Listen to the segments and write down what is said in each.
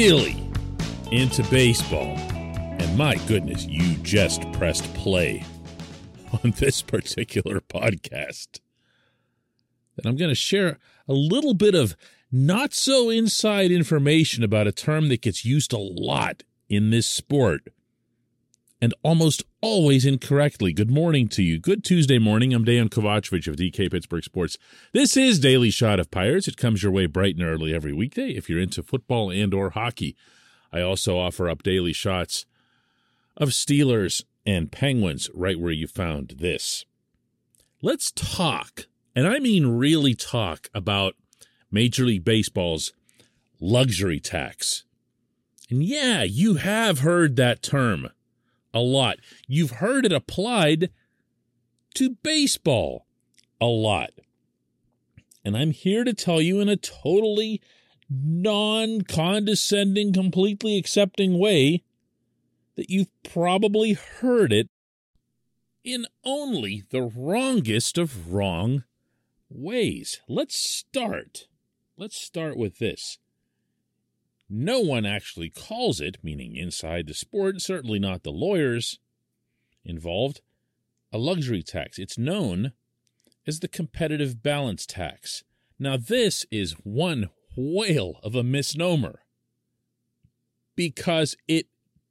really into baseball, and my goodness, you just pressed play on this particular podcast, then I'm going to share a little bit of not so inside information about a term that gets used a lot in this sport and almost always incorrectly. Good morning to you. Good Tuesday morning. I'm Dejan Kovacevic of DK Pittsburgh Sports. This is Daily Shot of Pirates. It comes your way bright and early every weekday if you're into football and or hockey. I also offer up daily shots of Steelers and Penguins right where you found this. Let's talk, and I mean really talk about Major League Baseball's luxury tax. And yeah, you have heard that term a lot. You've heard it applied to baseball a lot. And I'm here to tell you in a totally non condescending, completely accepting way that you've probably heard it in only the wrongest of wrong ways. Let's start. Let's start with this. No one actually calls it, meaning inside the sport, certainly not the lawyers involved, a luxury tax. It's known as the competitive balance tax. Now, this is one whale of a misnomer because it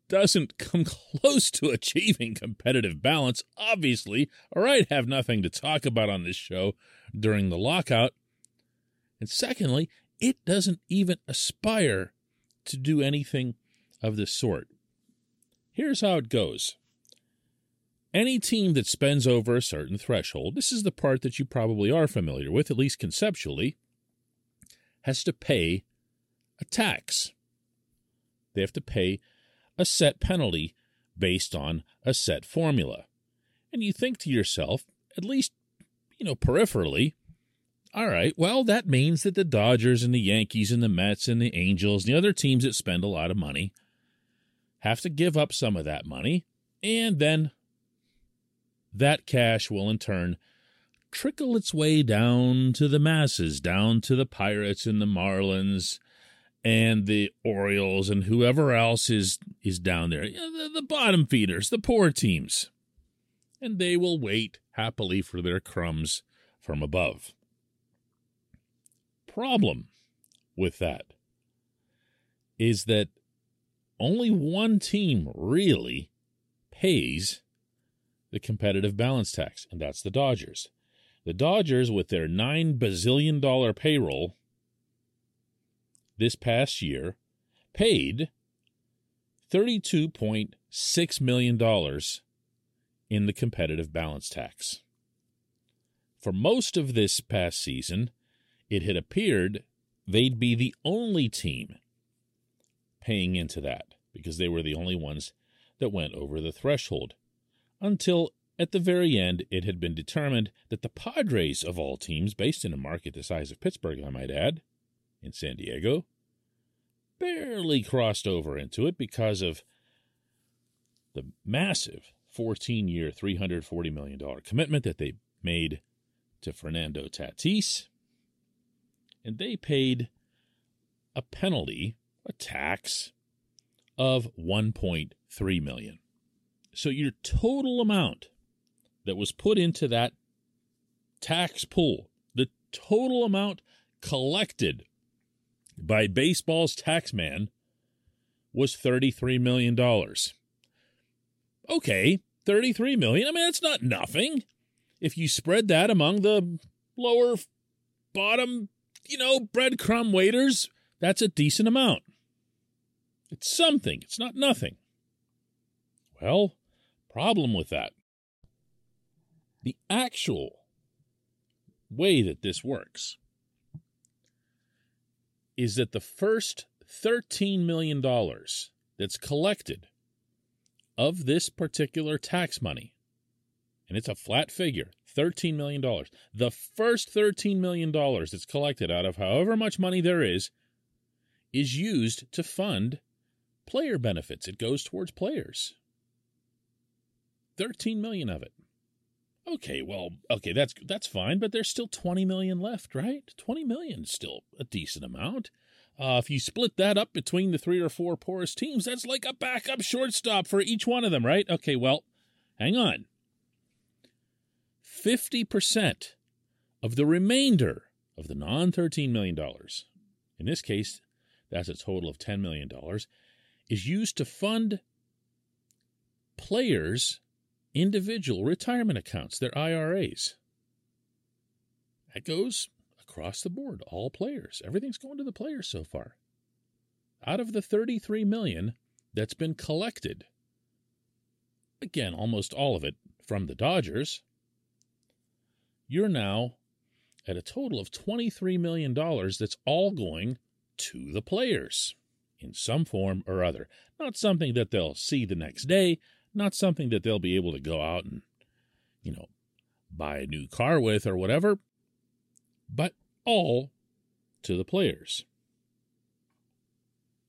doesn't come close to achieving competitive balance. Obviously, or I'd have nothing to talk about on this show during the lockout. And secondly, it doesn't even aspire to do anything of the sort. Here's how it goes. Any team that spends over a certain threshold, this is the part that you probably are familiar with, at least conceptually, has to pay a tax. They have to pay a set penalty based on a set formula. And you think to yourself, at least, you know, peripherally, all right. Well, that means that the Dodgers and the Yankees and the Mets and the Angels and the other teams that spend a lot of money have to give up some of that money. And then that cash will in turn trickle its way down to the masses, down to the Pirates and the Marlins and the Orioles and whoever else is is down there. The, the bottom feeders, the poor teams. And they will wait happily for their crumbs from above problem with that is that only one team really pays the competitive balance tax, and that's the Dodgers. The Dodgers, with their $9 bazillion payroll this past year, paid $32.6 million in the competitive balance tax. For most of this past season, it had appeared they'd be the only team paying into that because they were the only ones that went over the threshold. Until at the very end, it had been determined that the Padres, of all teams, based in a market the size of Pittsburgh, I might add, in San Diego, barely crossed over into it because of the massive 14 year, $340 million commitment that they made to Fernando Tatis and they paid a penalty, a tax of 1.3 million. So your total amount that was put into that tax pool, the total amount collected by baseball's taxman was $33 million. Okay, 33 million. I mean, that's not nothing. If you spread that among the lower bottom you know, breadcrumb waiters, that's a decent amount. It's something, it's not nothing. Well, problem with that. The actual way that this works is that the first $13 million that's collected of this particular tax money, and it's a flat figure, $13 million. The first $13 million that's collected out of however much money there is is used to fund player benefits. It goes towards players. 13 million of it. Okay, well, okay, that's that's fine, but there's still 20 million left, right? 20 million is still a decent amount. Uh, if you split that up between the three or four poorest teams, that's like a backup shortstop for each one of them, right? Okay, well, hang on. 50% of the remainder of the non $13 million, in this case, that's a total of $10 million, is used to fund players' individual retirement accounts, their IRAs. That goes across the board, all players. Everything's going to the players so far. Out of the 33 million that's been collected, again, almost all of it from the Dodgers, you're now at a total of $23 million that's all going to the players in some form or other. Not something that they'll see the next day, not something that they'll be able to go out and, you know, buy a new car with or whatever, but all to the players.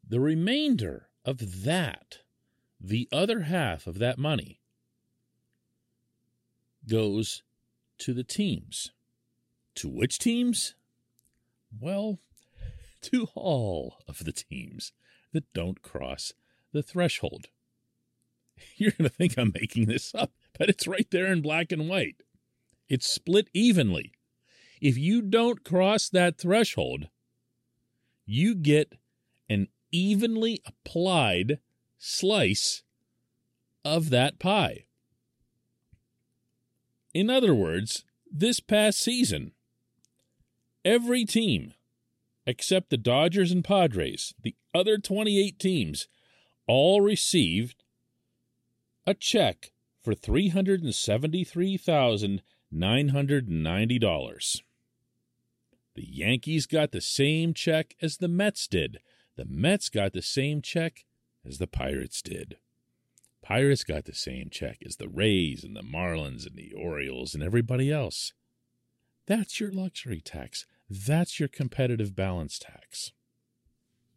The remainder of that, the other half of that money, goes to the teams. To which teams? Well, to all of the teams that don't cross the threshold. You're going to think I'm making this up, but it's right there in black and white. It's split evenly. If you don't cross that threshold, you get an evenly applied slice of that pie. In other words, this past season, every team except the Dodgers and Padres, the other 28 teams, all received a check for $373,990. The Yankees got the same check as the Mets did. The Mets got the same check as the Pirates did. Pirates got the same check as the Rays and the Marlins and the Orioles and everybody else. That's your luxury tax. That's your competitive balance tax.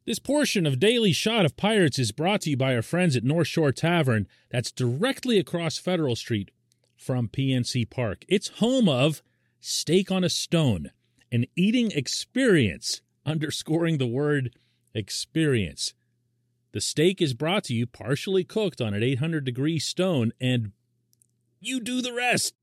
This portion of Daily Shot of Pirates is brought to you by our friends at North Shore Tavern, that's directly across Federal Street from PNC Park. It's home of Steak on a Stone, an eating experience, underscoring the word experience. The steak is brought to you partially cooked on an 800 degree stone, and you do the rest.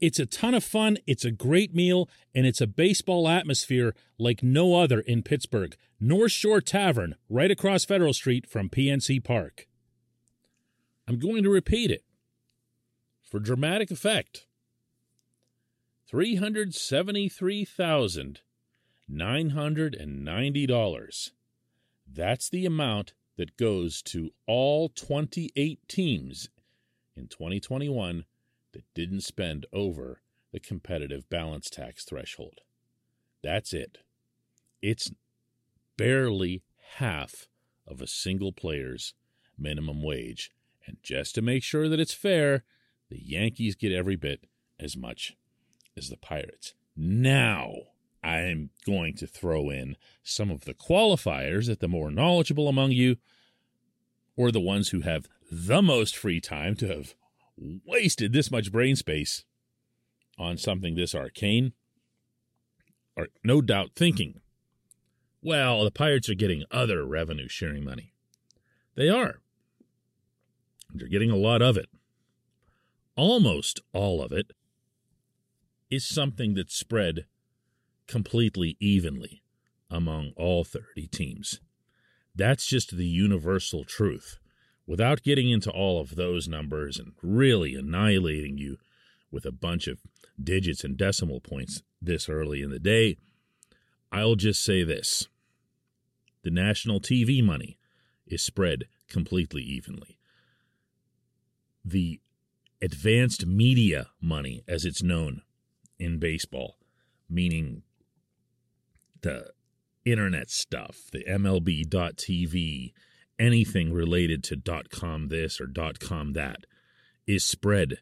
It's a ton of fun, it's a great meal, and it's a baseball atmosphere like no other in Pittsburgh. North Shore Tavern, right across Federal Street from PNC Park. I'm going to repeat it for dramatic effect. $373,990. That's the amount that goes to all 28 teams in 2021 that didn't spend over the competitive balance tax threshold. That's it. It's barely half of a single player's minimum wage. And just to make sure that it's fair, the Yankees get every bit as much as the Pirates. Now, I'm going to throw in some of the qualifiers that the more knowledgeable among you, or the ones who have the most free time to have wasted this much brain space on something this arcane are no doubt thinking, well, the pirates are getting other revenue sharing money. They are. They're getting a lot of it. Almost all of it is something that's spread completely evenly among all 30 teams. That's just the universal truth without getting into all of those numbers and really annihilating you with a bunch of digits and decimal points this early in the day, I'll just say this the national TV money is spread completely evenly. The advanced media money, as it's known in baseball, meaning the internet stuff, the MLB.TV, anything related to dot .com this or dot .com that is spread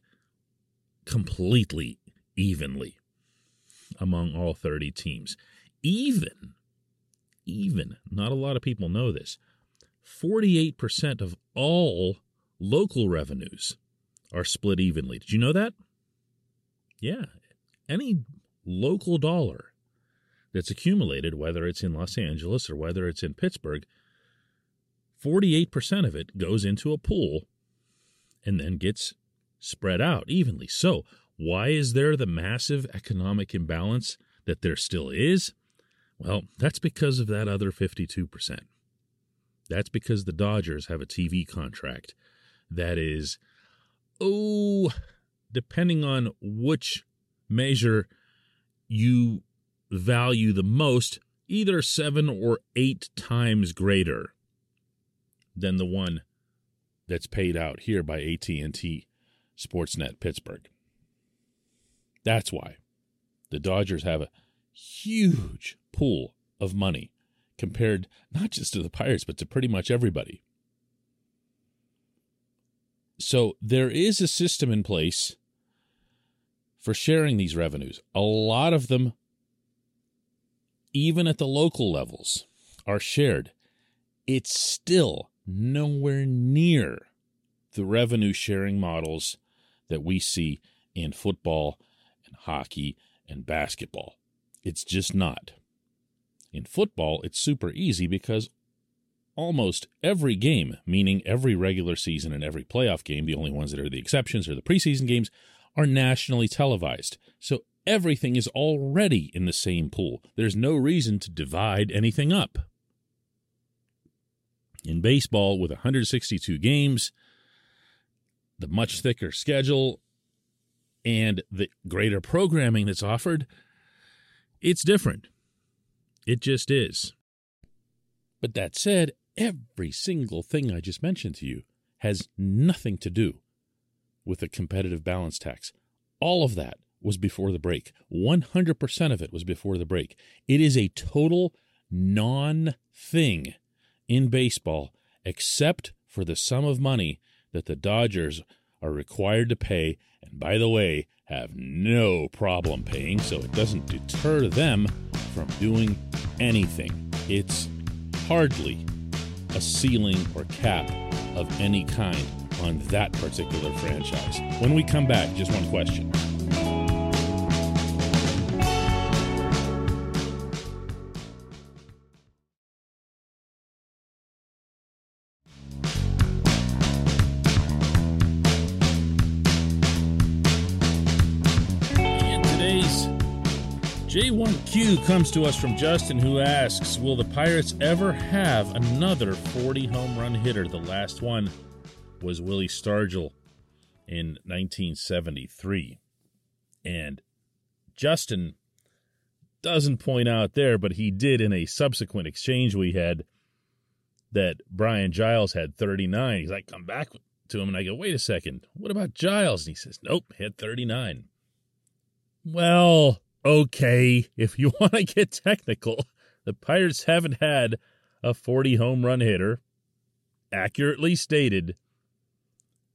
completely evenly among all 30 teams. Even even not a lot of people know this. 48% of all local revenues are split evenly. Did you know that? Yeah. Any local dollar that's accumulated, whether it's in Los Angeles or whether it's in Pittsburgh, 48% of it goes into a pool and then gets spread out evenly. So, why is there the massive economic imbalance that there still is? Well, that's because of that other 52%. That's because the Dodgers have a TV contract that is, oh, depending on which measure you value the most, either seven or eight times greater than the one that's paid out here by AT&T Sportsnet Pittsburgh. That's why the Dodgers have a huge pool of money compared not just to the Pirates, but to pretty much everybody. So there is a system in place for sharing these revenues. A lot of them, even at the local levels, are shared. It's still nowhere near the revenue sharing models that we see in football and hockey and basketball. It's just not. In football, it's super easy because almost every game, meaning every regular season and every playoff game, the only ones that are the exceptions are the preseason games, are nationally televised. So everything is already in the same pool. There's no reason to divide anything up. In baseball, with 162 games, the much thicker schedule, and the greater programming that's offered, it's different. It just is. But that said, every single thing I just mentioned to you has nothing to do with the competitive balance tax. All of that was before the break. 100% of it was before the break. It is a total non thing in baseball except for the sum of money that the Dodgers are required to pay, and by the way, have no problem paying, so it doesn't deter them from doing anything. It's hardly a ceiling or cap of any kind on that particular franchise. When we come back, just one question. J1Q comes to us from Justin, who asks Will the Pirates ever have another 40 home run hitter? The last one was Willie Stargell in 1973. And Justin doesn't point out there, but he did in a subsequent exchange we had that Brian Giles had 39. He's like, come back to him. And I go, wait a second. What about Giles? And he says, nope, had 39. Well, okay, if you want to get technical, the Pirates haven't had a 40 home run hitter, accurately stated,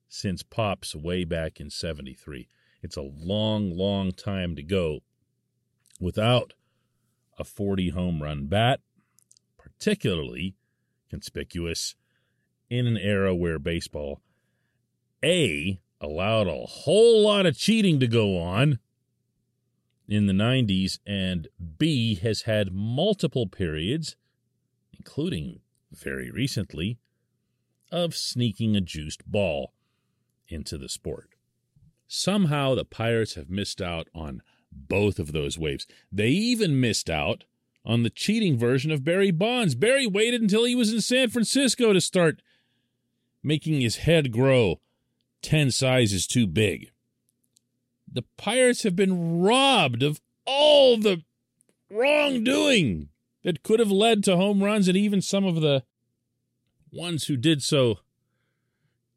since Pops way back in 73. It's a long, long time to go without a 40 home run bat, particularly conspicuous in an era where baseball A allowed a whole lot of cheating to go on in the 90s, and B has had multiple periods, including very recently, of sneaking a juiced ball into the sport. Somehow the Pirates have missed out on both of those waves. They even missed out on the cheating version of Barry Bonds. Barry waited until he was in San Francisco to start making his head grow 10 sizes too big the Pirates have been robbed of all the wrongdoing that could have led to home runs, and even some of the ones who did so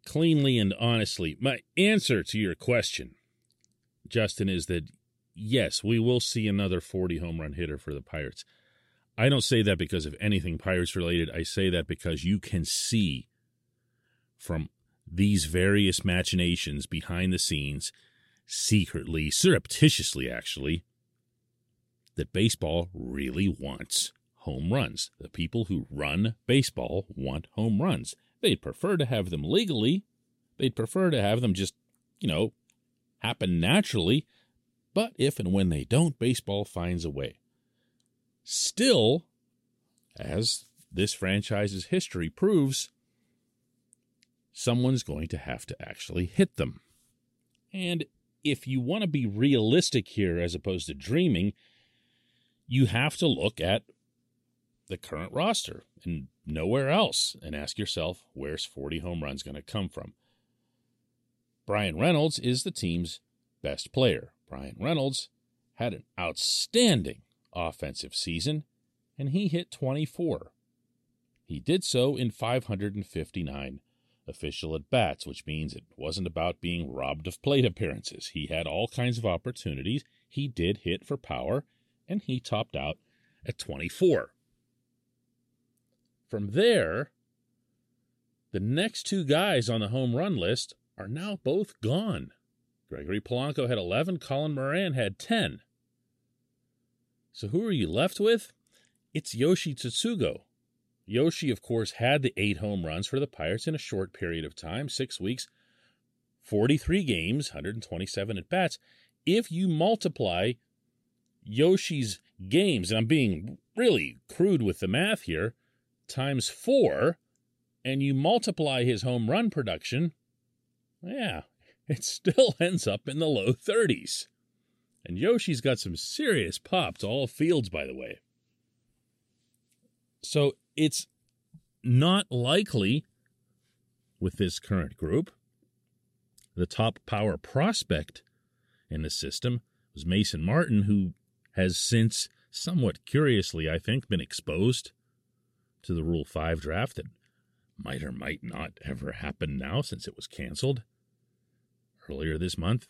cleanly and honestly. My answer to your question, Justin, is that yes, we will see another 40 home run hitter for the Pirates. I don't say that because of anything Pirates related. I say that because you can see from these various machinations behind the scenes secretly, surreptitiously actually, that baseball really wants home runs. The people who run baseball want home runs. They'd prefer to have them legally. They'd prefer to have them just, you know, happen naturally. But if and when they don't, baseball finds a way. still, as this franchise's history proves, someone's going to have to actually hit them. And if you want to be realistic here as opposed to dreaming, you have to look at the current roster and nowhere else and ask yourself where's 40 home runs going to come from. Bryan Reynolds is the team's best player. Bryan Reynolds had an outstanding offensive season and he hit 24. He did so in 559 official at bats, which means it wasn't about being robbed of plate appearances. He had all kinds of opportunities. He did hit for power, and he topped out at 24. From there, the next two guys on the home run list are now both gone. Gregory Polanco had 11, Colin Moran had 10. So who are you left with? It's Yoshi Tsutsugo, Yoshi, of course, had the eight home runs for the Pirates in a short period of time six weeks, 43 games, 127 at bats. If you multiply Yoshi's games, and I'm being really crude with the math here, times four, and you multiply his home run production, yeah, it still ends up in the low 30s. And Yoshi's got some serious pop to all fields, by the way. So it's not likely with this current group. The top power prospect in the system was Mason Martin, who has since, somewhat curiously, I think, been exposed to the Rule 5 draft that might or might not ever happen now since it was canceled earlier this month.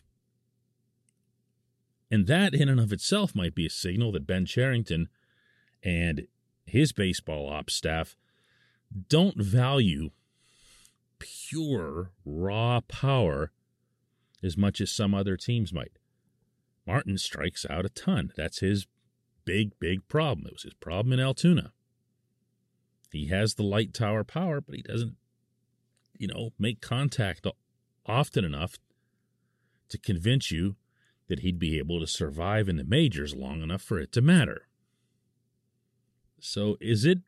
And that, in and of itself, might be a signal that Ben Cherington and his baseball ops staff don't value pure raw power as much as some other teams might. Martin strikes out a ton. That's his big, big problem. It was his problem in Altoona. He has the light tower power, but he doesn't, you know, make contact often enough to convince you that he'd be able to survive in the majors long enough for it to matter. So is it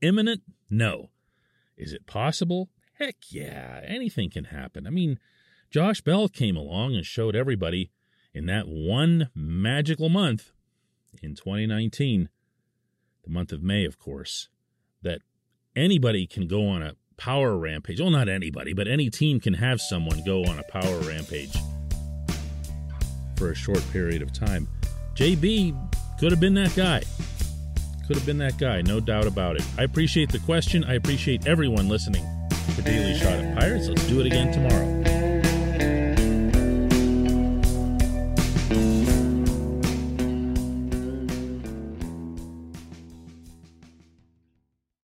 imminent? No. Is it possible? Heck yeah, anything can happen. I mean, Josh Bell came along and showed everybody in that one magical month in 2019, the month of May, of course, that anybody can go on a power rampage. Well, not anybody, but any team can have someone go on a power rampage for a short period of time. JB could have been that guy could have been that guy, no doubt about it. I appreciate the question. I appreciate everyone listening to Daily Shot of Pirates. Let's do it again tomorrow.